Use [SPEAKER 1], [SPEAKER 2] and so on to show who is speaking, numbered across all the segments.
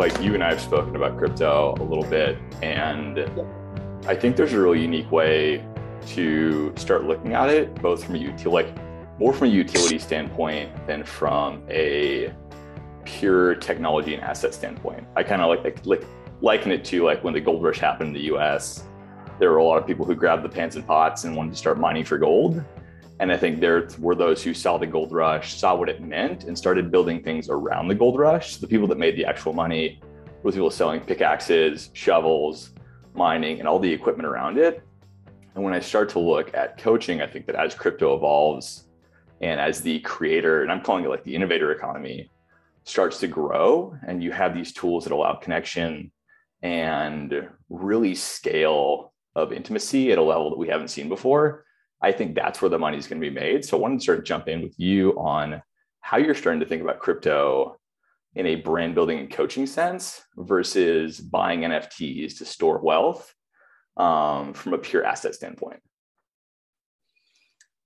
[SPEAKER 1] like you and I have spoken about crypto a little bit, and I think there's a really unique way to start looking at it, both from a utility, like more from a utility standpoint than from a pure technology and asset standpoint. I kind of like, like like liken it to like when the gold rush happened in the U.S. There were a lot of people who grabbed the pans and pots and wanted to start mining for gold. And I think there were those who saw the gold rush, saw what it meant, and started building things around the gold rush. The people that made the actual money were people selling pickaxes, shovels, mining, and all the equipment around it. And when I start to look at coaching, I think that as crypto evolves and as the creator, and I'm calling it like the innovator economy, starts to grow, and you have these tools that allow connection and really scale of intimacy at a level that we haven't seen before I think that's where the money is going to be made. So I wanted to sort of jump in with you on how you're starting to think about crypto in a brand building and coaching sense versus buying NFTs to store wealth um, from a pure asset standpoint.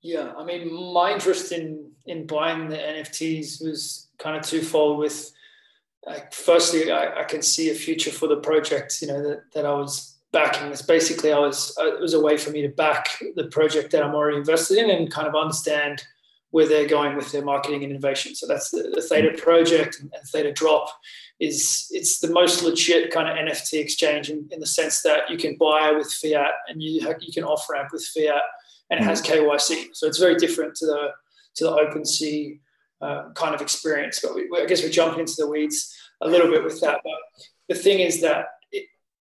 [SPEAKER 2] Yeah, I mean, my interest in in buying the NFTs was kind of twofold. With like, firstly, I, I can see a future for the project. You know that that I was backing this. Basically, I was uh, it was a way for me to back the project that I'm already invested in and kind of understand where they're going with their marketing and innovation. So that's the, the Theta project and, Theta Drop is it's the most legit kind of NFT exchange in, in, the sense that you can buy with fiat and you you can off ramp with fiat and it has mm-hmm. KYC. So it's very different to the to the OpenSea uh, kind of experience. But we, I guess we're jumping into the weeds a little bit with that. But the thing is that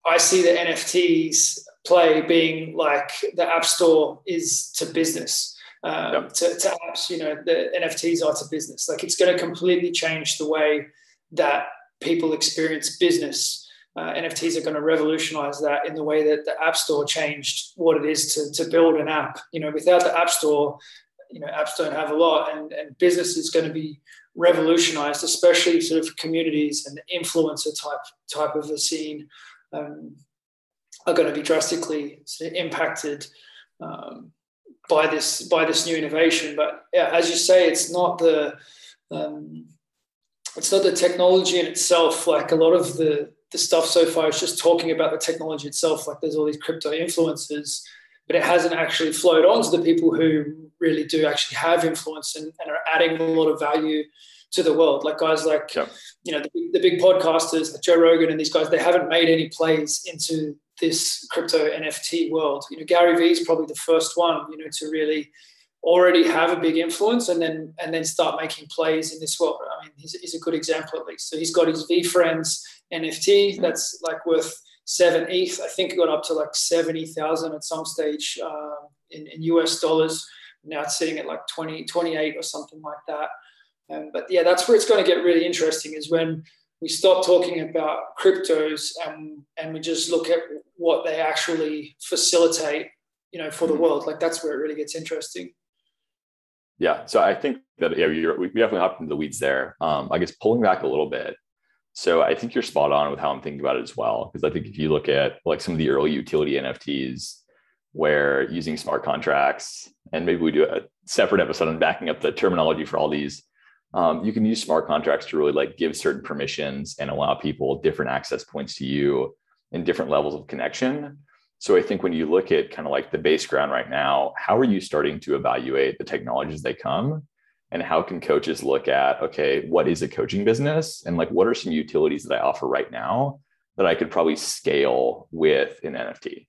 [SPEAKER 2] I see the NFTs play being like the App Store is to business. Um, yep. to, to apps, you know, the NFTs are to business. Like it's going to completely change the way that people experience business. Uh, NFTs are going to revolutionize that in the way that the App Store changed what it is to, to build an app. You know, without the App Store, you know, apps don't have a lot, and, and business is going to be revolutionized, especially sort of communities and influencer type type of a scene um, are going to be drastically impacted um, by this by this new innovation. But yeah, as you say, it's not the um, it's not the technology in itself. Like a lot of the the stuff so far is just talking about the technology itself. Like there's all these crypto influencers, but it hasn't actually flowed on to the people who really do actually have influence and, and are adding a lot of value to the world. Like guys like yep. you know the, the, big podcasters, like Joe Rogan, and these guys, they haven't made any plays into this crypto NFT world. You know, Gary Vee is probably the first one. You know, to really already have a big influence and then and then start making plays in this world. I mean, he's, he's a good example at least. So he's got his VeeFriends NFT that's like worth seven ETH. I think it got up to like seventy thousand at some stage uh, in, in US dollars. Now it's sitting at like 20, 28 or something like that. Um, but yeah, that's where it's going to get really interesting is when we stop talking about cryptos and, and we just look at what they actually facilitate, you know, for the mm-hmm. world. Like that's where it really gets interesting.
[SPEAKER 1] Yeah. So I think that yeah, we definitely hopped into the weeds there. Um, I guess pulling back a little bit. So I think you're spot on with how I'm thinking about it as well. Because I think if you look at like some of the early utility NFTs, where using smart contracts, and maybe we do a separate episode on backing up the terminology for all these um, you can use smart contracts to really like give certain permissions and allow people different access points to you and different levels of connection. So I think when you look at kind of like the base ground right now, how are you starting to evaluate the technologies they come? And how can coaches look at, okay, what is a coaching business? And like, what are some utilities that I offer right now that I could probably scale with an NFT?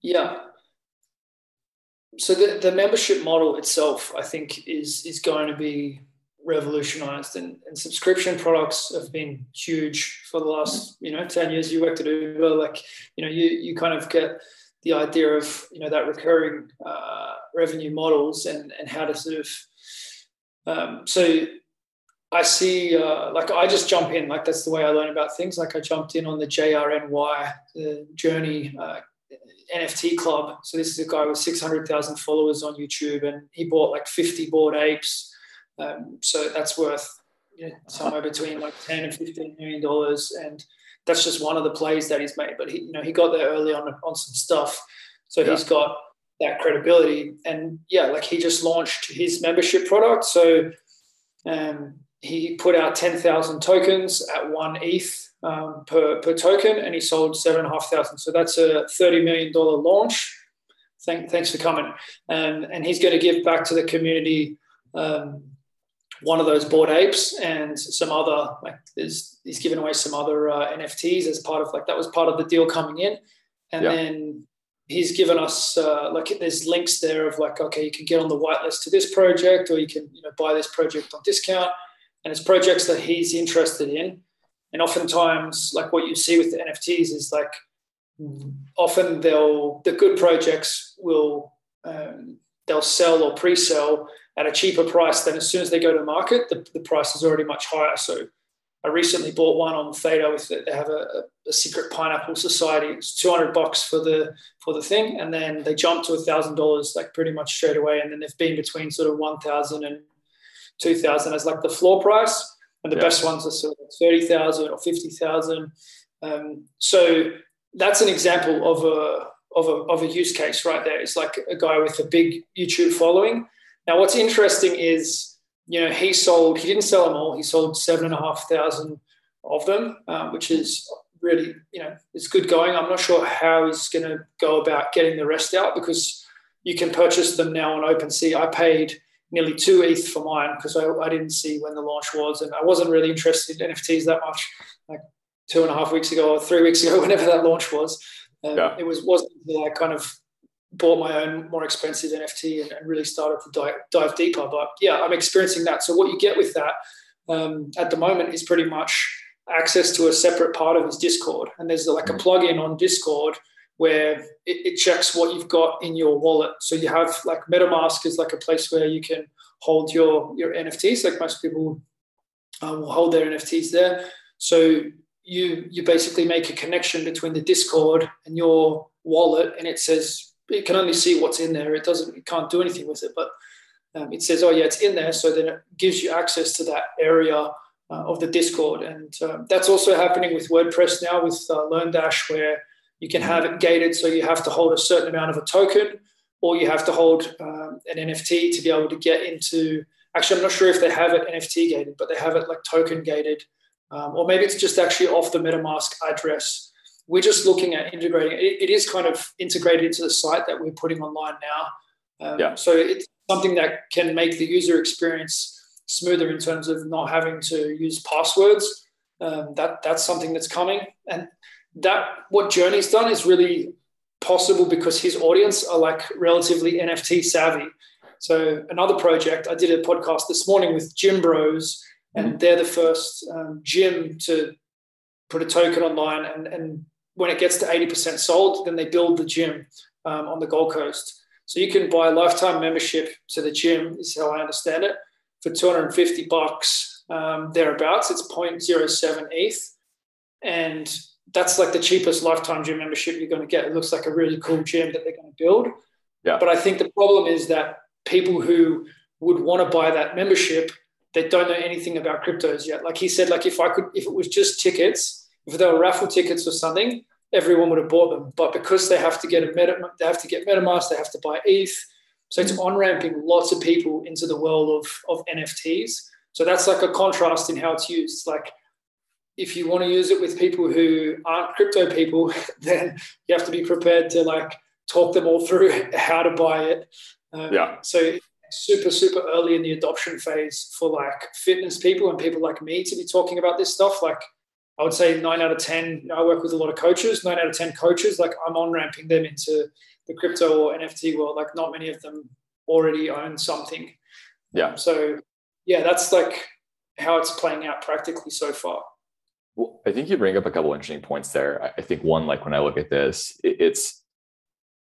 [SPEAKER 2] Yeah so the, the membership model itself, I think, is is going to be revolutionized, and, and subscription products have been huge for the last you know ten years. You worked at Uber, like you know, you you kind of get the idea of you know that recurring uh, revenue models and and how to sort of um, so I see, uh, like, I just jump in. Like, that's the way I learn about things. Like, I jumped in on the JRNY, the Journey uh, NFT club. So this is a guy with 600,000 followers on YouTube, and he bought like 50 Bored Apes. Um, so that's worth you know, somewhere between like 10 and 15 million dollars, and that's just one of the plays that he's made. But he, you know, he got there early on on some stuff, so yeah. he's got that credibility. And yeah, like he just launched his membership product, so um, he put out 10,000 tokens at one ETH um, per, per token and he sold 7,500. So that's a $30 million launch. Thank, thanks for coming. And, and he's going to give back to the community um, one of those Bored Apes and some other, like there's, he's given away some other uh, NFTs as part of like, that was part of the deal coming in. And yeah. then he's given us uh, like there's links there of like okay you can get on the whitelist to this project or you can you know buy this project on discount and it's projects that he's interested in and oftentimes like what you see with the nfts is like often they'll the good projects will um, they'll sell or pre-sell at a cheaper price than as soon as they go to market the, the price is already much higher. So I recently bought one on Theta with they have a, a secret pineapple society. It's 200 bucks for the for the thing, and then they jumped to a thousand dollars like pretty much straight away, and then they've been between sort of 1,000 and 2,000 as like the floor price, and the yeah. best ones are sort of 30,000 or 50,000. Um, so that's an example of a of a of a use case right there. It's like a guy with a big YouTube following. Now, what's interesting is you know, he sold, he didn't sell them all. He sold seven and a half thousand of them, um, which is really, you know, it's good going. I'm not sure how he's going to go about getting the rest out because you can purchase them now on OpenSea. I paid nearly two ETH for mine because I, I, didn't see when the launch was and I wasn't really interested in NFTs that much, like two and a half weeks ago or three weeks ago, whenever that launch was. Um, yeah. It was wasn't until I kind of bought my own more expensive NFT and, and really started to dive, dive, deeper. But yeah, I'm experiencing that. So what you get with that um, at the moment is pretty much access to a separate part of his Discord. And there's like a plugin on Discord where it, it, checks what you've got in your wallet. So you have like MetaMask is like a place where you can hold your your NFTs. Like most people uh, will hold their NFTs there. So you you basically make a connection between the Discord and your wallet, and it says it can only see what's in there. It doesn't, it can't do anything with it, but um, it says, oh yeah, it's in there. So then it gives you access to that area uh, of the Discord. And um, that's also happening with WordPress now with uh, LearnDash, where you can have it gated. So you have to hold a certain amount of a token, or you have to hold um, an NFT to be able to get into. Actually, I'm not sure if they have it NFT gated, but they have it like token gated, um, or maybe it's just actually off the MetaMask address we're just looking at integrating. It, it is kind of integrated into the site that we're putting online now. Um, yeah. So it's something that can make the user experience smoother in terms of not having to use passwords. Um, that that's something that's coming, and that what Journey's done is really possible because his audience are like relatively NFT savvy. So another project, I did a podcast this morning with Gym Bros, and mm-hmm. they're the first um, gym to put a token online and, and when it gets to 80% sold, then they build the gym um, on the Gold Coast. So you can buy a lifetime membership to the gym, is how I understand it, for 250 bucks um, thereabouts. It's 0.07 ETH. And that's like the cheapest lifetime gym membership you're going to get. It looks like a really cool gym that they're going to build. Yeah. But I think the problem is that people who would want to buy that membership, they don't know anything about cryptos yet. Like he said, like if I could, if it was just tickets, if they were raffle tickets or something, everyone would have bought them. But because they have to get a meta, they have to get MetaMask, they have to buy ETH. So it's mm-hmm. on ramping lots of people into the world of, of NFTs. So that's like a contrast in how it's used. Like if you want to use it with people who aren't crypto people, then you have to be prepared to like talk them all through how to buy it. Um, yeah. So super super early in the adoption phase for like fitness people and people like me to be talking about this stuff. Like I would say nine out of 10, I work with a lot of coaches, nine out of 10 coaches, like I'm on ramping them into the crypto or NFT world. Like not many of them already own something.
[SPEAKER 1] Yeah.
[SPEAKER 2] So yeah, that's like how it's playing out practically so far.
[SPEAKER 1] Well, I think you bring up a couple interesting points there. I think one, like when I look at this, it's,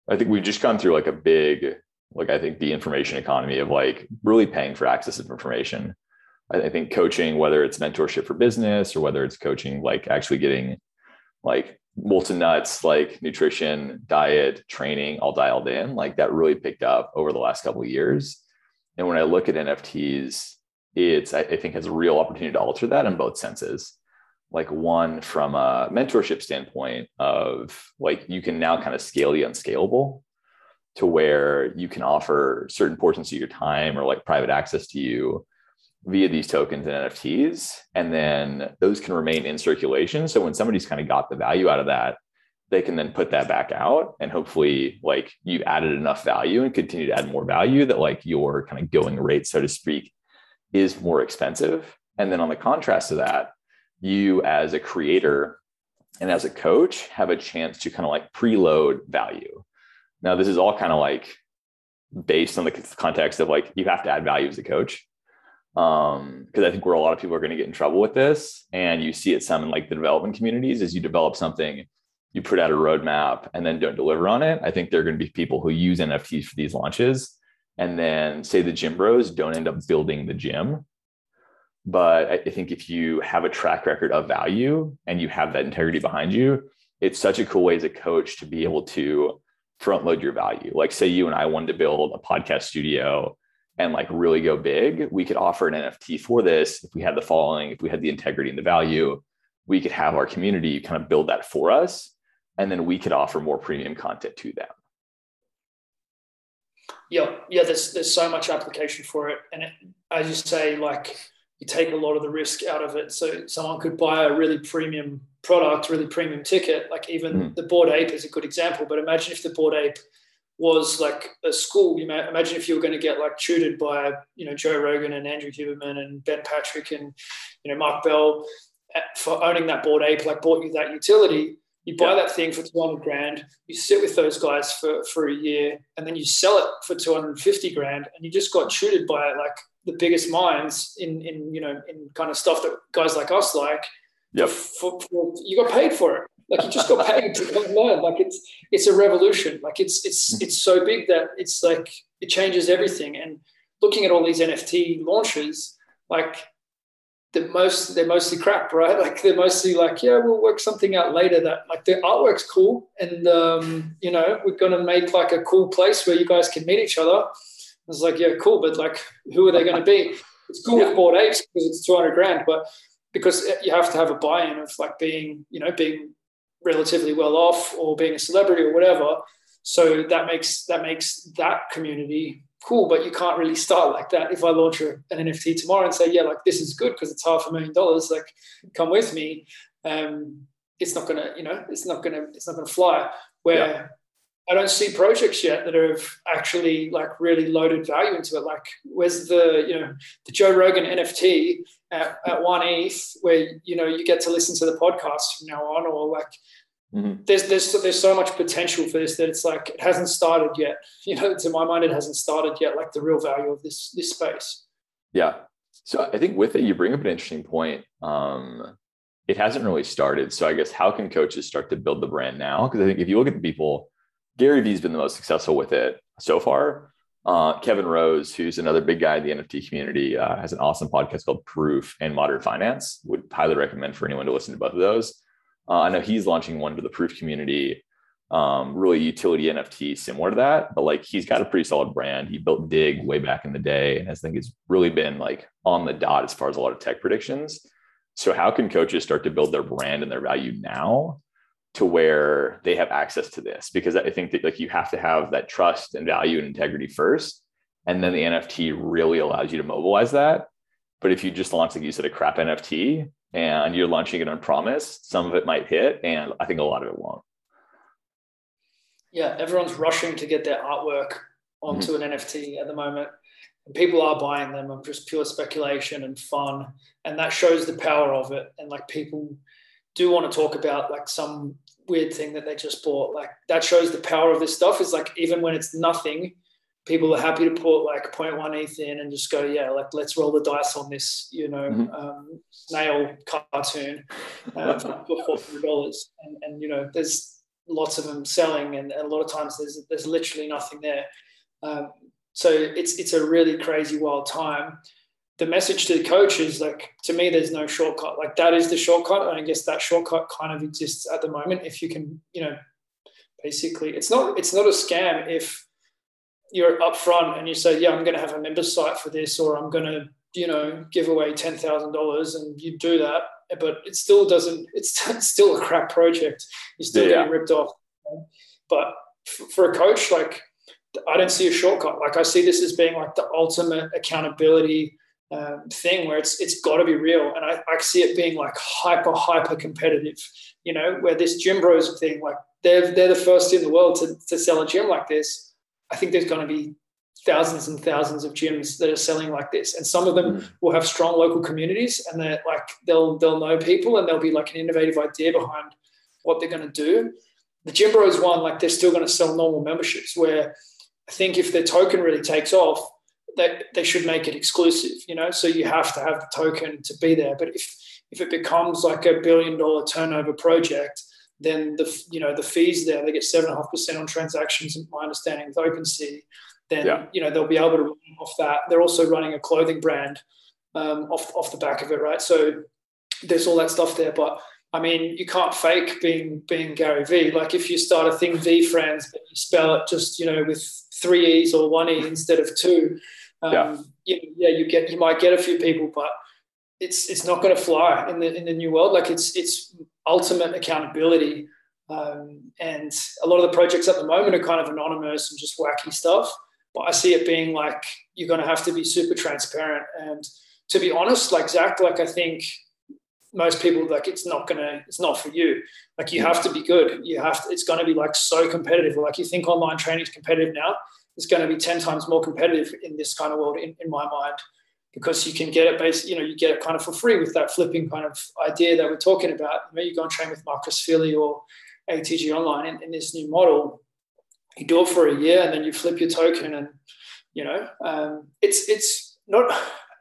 [SPEAKER 1] I think we've just gone through like a big, like I think the information economy of like really paying for access of information. I think coaching, whether it's mentorship for business or whether it's coaching, like actually getting like molten nuts, like nutrition, diet, training, all dialed in, like that really picked up over the last couple of years. And when I look at NFTs, it's I, I think has a real opportunity to alter that in both senses. Like one from a mentorship standpoint of like you can now kind of scale the unscalable to where you can offer certain portions of your time or like private access to you via these tokens and NFTs. And then those can remain in circulation. So when somebody's kind of got the value out of that, they can then put that back out and hopefully like you added enough value and continue to add more value that like your kind of going rate, so to speak, is more expensive. And then on the contrast to that, you as a creator and as a coach have a chance to kind of like preload value. Now, this is all kind of like based on the context of like you have to add value as a coach um because i think where a lot of people are going to get in trouble with this and you see it some in like the development communities is you develop something you put out a roadmap and then don't deliver on it i think there are going to be people who use nfts for these launches and then say the gym bros don't end up building the gym but i think if you have a track record of value and you have that integrity behind you it's such a cool way as a coach to be able to front load your value like say you and i wanted to build a podcast studio and like really go big, we could offer an NFT for this. If we had the following, if we had the integrity and the value, we could have our community kind of build that for us. And then we could offer more premium content to them.
[SPEAKER 2] Yeah, yeah, there's there's so much application for it. And it, as you say, like you take a lot of the risk out of it. So someone could buy a really premium product, really premium ticket. Like even mm. the Bored Ape is a good example. But imagine if the Bored Ape was like a school. You may imagine if you were going to get like tutored by you know Joe Rogan and Andrew Huberman and Ben Patrick and you know Mark Bell eh, for owning that Bored Ape, like bought you that utility. You buy yeah. that thing for 200 grand, you sit with those guys for, for a year, and then you sell it for 250 grand, and you just got tutored by like the biggest minds in, in you know, in kind of stuff that guys like us like.
[SPEAKER 1] Yep.
[SPEAKER 2] For, for, you got paid for it. Like you just got paid to learn. Like it's it's a revolution. Like it's it's it's so big that it's like it changes everything. And looking at all these NFT launches, like the most they're mostly crap, right? Like they're mostly like, yeah, we'll work something out later. That like the artwork's cool, and um, you know we're gonna make like a cool place where you guys can meet each other. I was like, yeah, cool, but like, who are they going to be? It's cool yeah. with Bored Apes because it's 200 grand, but because you have to have a buy-in of like being, you know, being relatively well off or being a celebrity or whatever. So that makes that makes that community cool, but you can't really start like that. If I launch an NFT tomorrow and say, yeah, like this is good because it's half a million dollars, like come with me, um, it's not gonna, you know, it's not gonna, it's not gonna fly. Where yeah. I don't see projects yet that have actually like really loaded value into it. Like, where's the you know the Joe Rogan NFT at, at one ETH, where you know you get to listen to the podcast from now on, or like mm-hmm. there's there's there's so much potential for this that it's like it hasn't started yet. You know, to my mind, it hasn't started yet. Like the real value of this this space.
[SPEAKER 1] Yeah. So I think with it, you bring up an interesting point. Um, it hasn't really started. So I guess how can coaches start to build the brand now? Because I think if you look at the people Gary Vee's been the most successful with it so far. Uh, Kevin Rose, who's another big guy in the NFT community, uh, has an awesome podcast called Proof and Modern Finance. Would highly recommend for anyone to listen to both of those. Uh, I know he's launching one to the Proof community, um, really utility NFT similar to that, but like he's got a pretty solid brand. He built Digg way back in the day, and I think it's really been like on the dot as far as a lot of tech predictions. So how can coaches start to build their brand and their value now to where they have access to this because I think that like you have to have that trust and value and integrity first. And then the NFT really allows you to mobilize that. But if you just launch, like you said, a crap NFT and you're launching it on promise, some of it might hit, and I think a lot of it won't.
[SPEAKER 2] Yeah, everyone's rushing to get their artwork onto mm-hmm. an NFT at the moment. And people are buying them of just pure speculation and fun. And that shows the power of it. And like people do want to talk about like some weird thing that they just bought. Like that shows the power of this stuff. Is like even when it's nothing, people are happy to put like 0.1 ETH in and just go, yeah, like let's roll the dice on this, you know, mm-hmm. um, snail cartoon uh, for four hundred dollars. And, and you know, there's lots of them selling, and, and, a lot of times there's there's literally nothing there. Um, so it's it's a really crazy wild time the message to the coach is like to me there's no shortcut like that is the shortcut and i guess that shortcut kind of exists at the moment if you can you know basically it's not it's not a scam if you're upfront and you say yeah i'm going to have a member site for this or i'm going to you know give away $10000 and you do that but it still doesn't it's, it's still a crap project you're still yeah. getting ripped off but for a coach like I don't see a shortcut. Like I see this as being like the ultimate accountability um, thing where it's it's got to be real, and I, I see it being like hyper hyper competitive. You know, where this gym bros thing, like they're they're the first in the world to to sell a gym like this. I think there's going to be thousands and thousands of gyms that are selling like this, and some of them mm. will have strong local communities, and they're like they'll they'll know people, and there'll be like an innovative idea behind what they're going to do. The Gym Bros one, like they're still going to sell normal memberships. Where I think if their token really takes off, that they should make it exclusive. You know, so you have to have the token to be there. But if if it becomes like a billion dollar turnover project, then the you know the fees there they get seven and a half percent on transactions. And my understanding with OpenSea, then yeah. you know they'll be able to run off that. They're also running a clothing brand um, off off the back of it, right? So there's all that stuff there, but I mean, you can't fake being being Gary Vee. Like if you start a thing VeeFriends, but you spell it just you know with three e's or one e instead of two, um, yeah. You, yeah, you get you might get a few people, but it's it's not going to fly in the in the new world. Like it's it's ultimate accountability, um, and a lot of the projects at the moment are kind of anonymous and just wacky stuff. But I see it being like you're going to have to be super transparent and to be honest, like Zach, like I think most people like it's not gonna it's not for you like you have to be good you have to it's going to be like so competitive like you think online training is competitive now it's going to be 10 times more competitive in this kind of world in, in my mind because you can get it based you know you get it kind of for free with that flipping kind of idea that we're talking about you, know, you go and train with marcus Filly or atg online in, in this new model you do it for a year and then you flip your token and you know um, it's it's not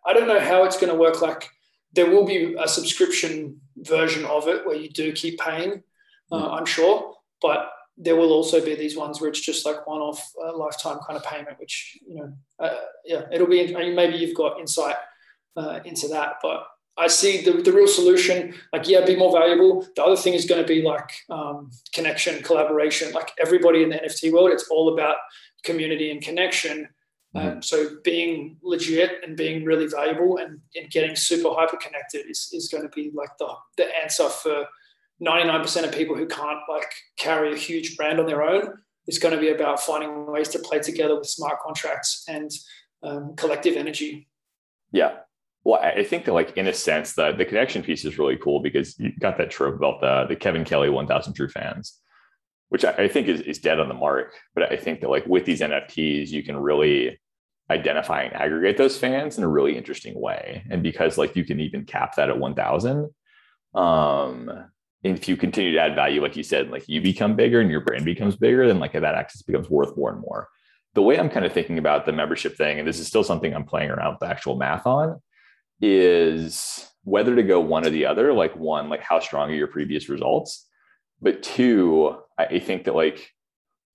[SPEAKER 2] i don't know how it's going to work like there will be a subscription version of it where you do keep paying, uh, mm. I'm sure, but there will also be these ones where it's just like one-off uh, lifetime kind of payment, which you know, uh, yeah, it'll be. I mean, maybe you've got insight uh, into that, but I see the, the real solution. Like, yeah, be more valuable. The other thing is going to be like um, connection, collaboration. Like everybody in the NFT world, it's all about community and connection. Mm-hmm. Um, so being legit and being really valuable and, and getting super hyper connected is, is going to be like the, the answer for 99% of people who can't like carry a huge brand on their own. It's going to be about finding ways to play together with smart contracts and um, collective energy.
[SPEAKER 1] Yeah. Well, I think that like in a sense the the connection piece is really cool because you got that trope about the the Kevin Kelly 1000 true fans which I, think is, is dead on the mark. But I think that like with these NFTs, you can really identify and aggregate those fans in a really interesting way. And because like you can even cap that at 1000, um, if you continue to add value, like you said, like you become bigger and your brand becomes bigger, then like that access becomes worth more and more. The way I'm kind of thinking about the membership thing, and this is still something I'm playing around with the actual math on, is whether to go one or the other. Like one, like how strong are your previous results? But two, I think that like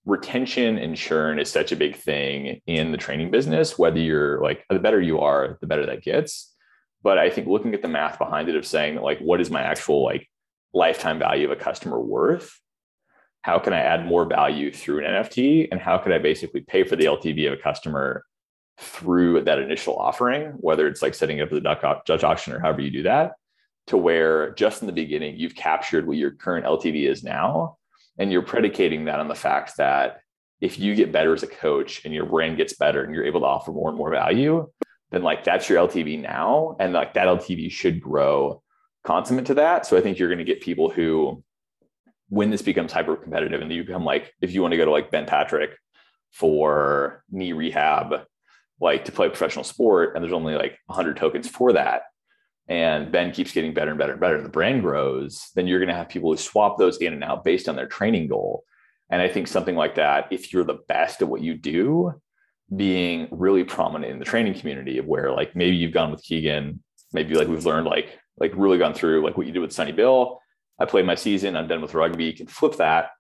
[SPEAKER 1] retention and churn is such a big thing in the training business whether you're like the better you are the better that gets but i think looking at the math behind it of saying like what is my actual like lifetime value of a customer worth how can i add more value through an nft and how can i basically pay for the ltv of a customer through that initial offering whether it's like setting up the Dutch auction or however you do that to where just in the beginning you've captured what your current ltv is now and you're predicating that on the fact that if you get better as a coach and your brand gets better and you're able to offer more and more value, then like that's your LTV now. And like that LTV should grow consummate to that. So I think you're going to get people who, when this becomes hyper competitive and you become like, if you want to go to like Ben Patrick for knee rehab, like to play professional sport, and there's only like 100 tokens for that, and Ben keeps getting better and better and better, and the brand grows, then you're going to have people who swap those in and out based on their training goal. And I think something like that, if you're the best at what you do, being really prominent in the training community of where like maybe you've gone with Keegan, maybe like we've learned like like really gone through like what you did with Sonny Bill. I played my season, I'm done with rugby, you can flip that.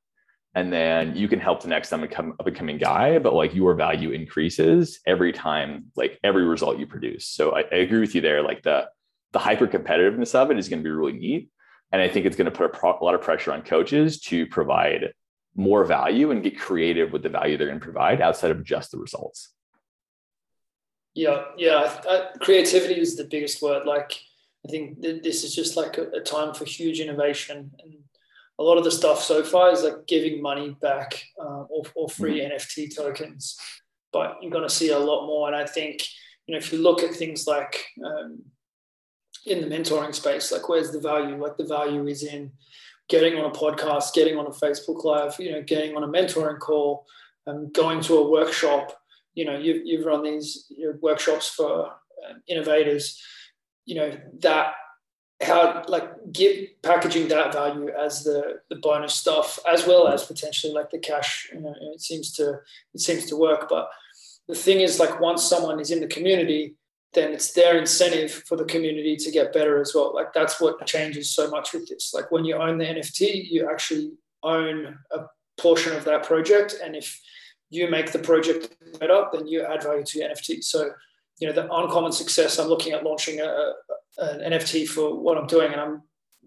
[SPEAKER 1] And then you can help the next up and coming guy, but like your value increases every time, like every result you produce. So I, I agree with you there. Like the the hyper competitiveness of it is going to be really neat. And I think it's going to put a, pro- a, lot of pressure on coaches to provide more value and get creative with the value they're going to provide outside of just the results.
[SPEAKER 2] Yeah, yeah. I, creativity is the biggest word. Like, I think th- this is just like a, a, time for huge innovation. And a lot of the stuff so far is like giving money back uh, or, or free mm-hmm. NFT tokens. But you're going to see a lot more. And I think you know, if you look at things like um, in the mentoring space, like where's the value? Like the value is in getting on a podcast, getting on a Facebook Live, you know, getting on a mentoring call, um, going to a workshop. You know, you've, you've run these you know, workshops for uh, innovators. You know that how like give packaging that value as the the bonus stuff as well as potentially like the cash. You know, it seems to it seems to work, but the thing is like once someone is in the community then it's their incentive for the community to get better as well. Like that's what changes so much with this. Like when you own the NFT, you actually own a portion of that project. And if you make the project better, then you add value to your NFT. So, you know, the uncommon success, I'm looking at launching a, an NFT for what I'm doing. And I'm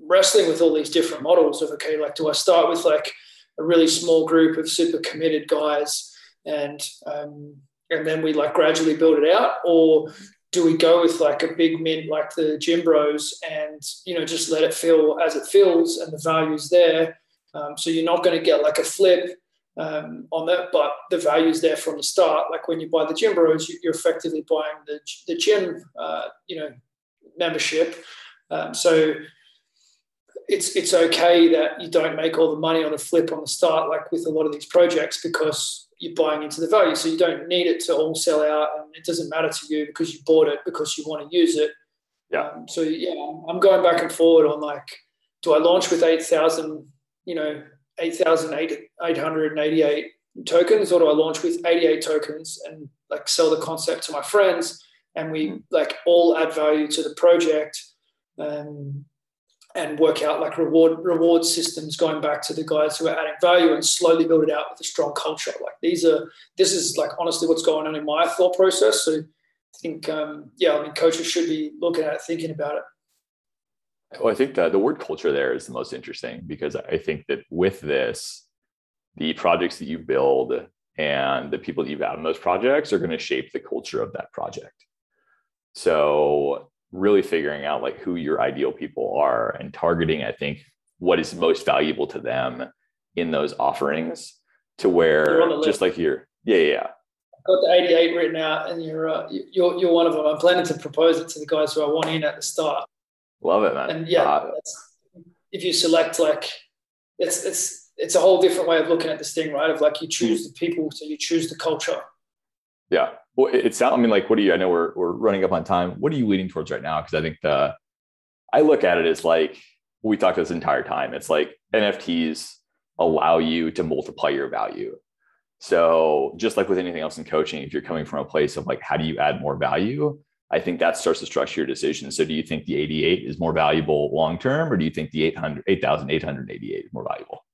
[SPEAKER 2] wrestling with all these different models of, okay, like, do I start with like a really small group of super committed guys and, um, and then we like gradually build it out or do we go with like a big mint like the gym bros and you know just let it feel as it feels and the value's there um, so you're not going to get like a flip um, on that but the value's there from the start like when you buy the gym bros you're effectively buying the, the gym uh, you know membership um, so it's it's okay that you don't make all the money on a flip on the start like with a lot of these projects because you're buying into the value. So you don't need it to all sell out, and it doesn't matter to you because you bought it because you want to use it.
[SPEAKER 1] Yeah.
[SPEAKER 2] Um, so yeah, I'm going back and forward on like, do I launch with eight thousand, you know, eight thousand eight hundred and eighty eight tokens, or do I launch with eighty eight tokens and like sell the concept to my friends, and we mm. like all add value to the project. Um, and work out like reward reward systems going back to the guys who are adding value and slowly build it out with a strong culture. Like these are this is like honestly what's going on in my thought process. So I think um, yeah, I mean coaches should be looking at it, thinking about it.
[SPEAKER 1] Well, I think the, the word culture there is the most interesting because I think that with this, the projects that you build and the people that you have in those projects are going to shape the culture of that project. So really figuring out like who your ideal people are and targeting i think what is most valuable to them in those offerings to where just like you're yeah yeah
[SPEAKER 2] I've got the 88 written out and you're uh, you're you're one of them. I'm planning to propose it to the guys who i want in at the start
[SPEAKER 1] love it man
[SPEAKER 2] and yeah uh, if you select like it's it's it's a whole different way of looking at this thing right of like you choose the people so you choose the culture
[SPEAKER 1] yeah well, it sounds. I mean, like, what do you? I know we're we're running up on time. What are you leaning towards right now? Because I think the I look at it as like we talked this entire time. It's like NFTs allow you to multiply your value. So just like with anything else in coaching, if you're coming from a place of like, how do you add more value? I think that starts to structure your decision. So do you think the 88 is more valuable long term, or do you think the 800, 8,888 is more valuable?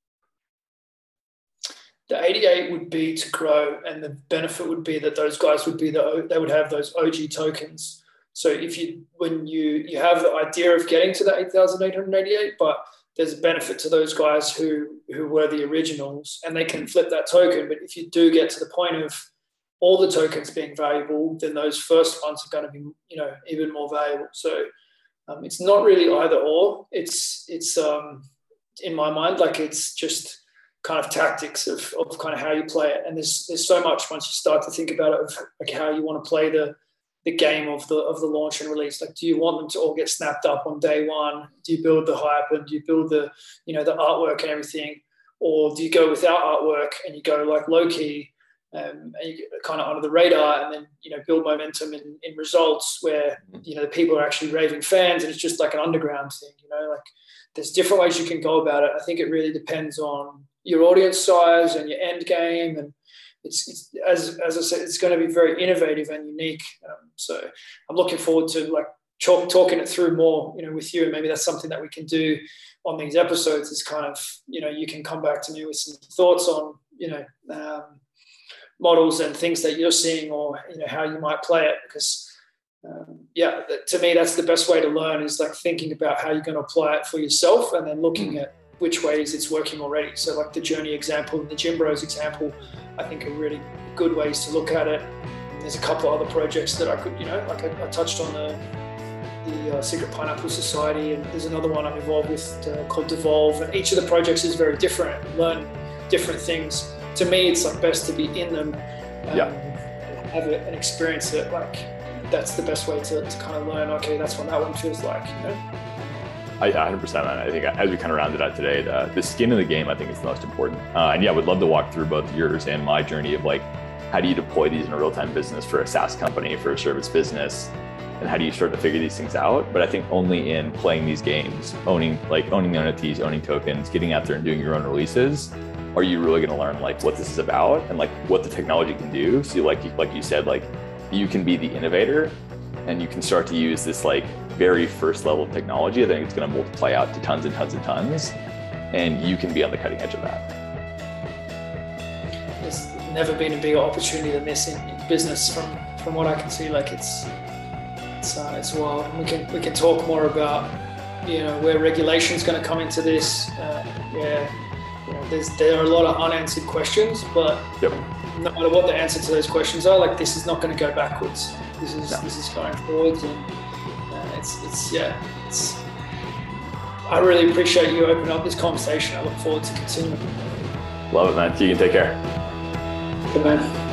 [SPEAKER 2] the 88 would be to grow and the benefit would be that those guys would be the they would have those og tokens so if you when you you have the idea of getting to the 8888 but there's a benefit to those guys who who were the originals and they can flip that token but if you do get to the point of all the tokens being valuable then those first ones are going to be you know even more valuable so um, it's not really either or it's it's um, in my mind like it's just kind of tactics of, of kind of how you play it. And there's there's so much once you start to think about it of like how you want to play the the game of the of the launch and release. Like, do you want them to all get snapped up on day one? Do you build the hype and do you build the you know the artwork and everything, or do you go without artwork and you go like low key? Um, and you get kind of under the radar and then you know build momentum in, in results where you know the people are actually raving fans and it's just like an underground thing you know like there's different ways you can go about it i think it really depends on your audience size and your end game and it's, it's, as, as I said, it's going to be very innovative and unique. Um, so I'm looking forward to like talk, talking it through more, you know, with you. And maybe that's something that we can do on these episodes is kind of, you know, you can come back to me with some thoughts on, you know, um, models and things that you're seeing or, you know, how you might play it because, um, yeah, to me, that's the best way to learn is like thinking about how you're going to apply it for yourself and then looking at which ways it's working already. So, like the journey example and the Gym Bros example, I think are really good ways to look at it. And there's a couple other projects that I could, you know, like I, I touched on the the uh, Secret Pineapple Society, and there's another one I'm involved with uh, called Devolve. And each of the projects is very different. Learn different things. To me, it's like best to be in them, um,
[SPEAKER 1] yeah.
[SPEAKER 2] have it and experience it. Like that's the best way to, to kind of learn. Okay, that's what that one feels like. You know. I
[SPEAKER 1] 100%. Man. I think as we kind of rounded out today, the, the skin of the game, I think is the most important. Uh, and yeah, I would love to walk through both yours and my journey of like, how do you deploy these in a real time business for a SaaS company, for a service business? And how do you start to figure these things out? But I think only in playing these games, owning like owning the NFTs, owning tokens, getting out there and doing your own releases, are you really going to learn like what this is about and like what the technology can do? So like like you said, like you can be the innovator and you can start to use this like very first level of technology. I think it's going to multiply out to tons and tons and tons, and you can be on the cutting edge of that.
[SPEAKER 2] There's never been a bigger opportunity than this in, in business, from from what I can see. Like it's it's uh, it's wild. We can we can talk more about you know where regulation is going to come into this. Uh, there's there are a lot of unanswered questions, but
[SPEAKER 1] yep.
[SPEAKER 2] no matter what the answer to those questions are, like this is not going to go backwards. This is no. this is going forwards and uh, it's it's yeah it's I really appreciate you opening up this conversation. I look forward to continuing.
[SPEAKER 1] Love it, man. You can take care.
[SPEAKER 2] Good man.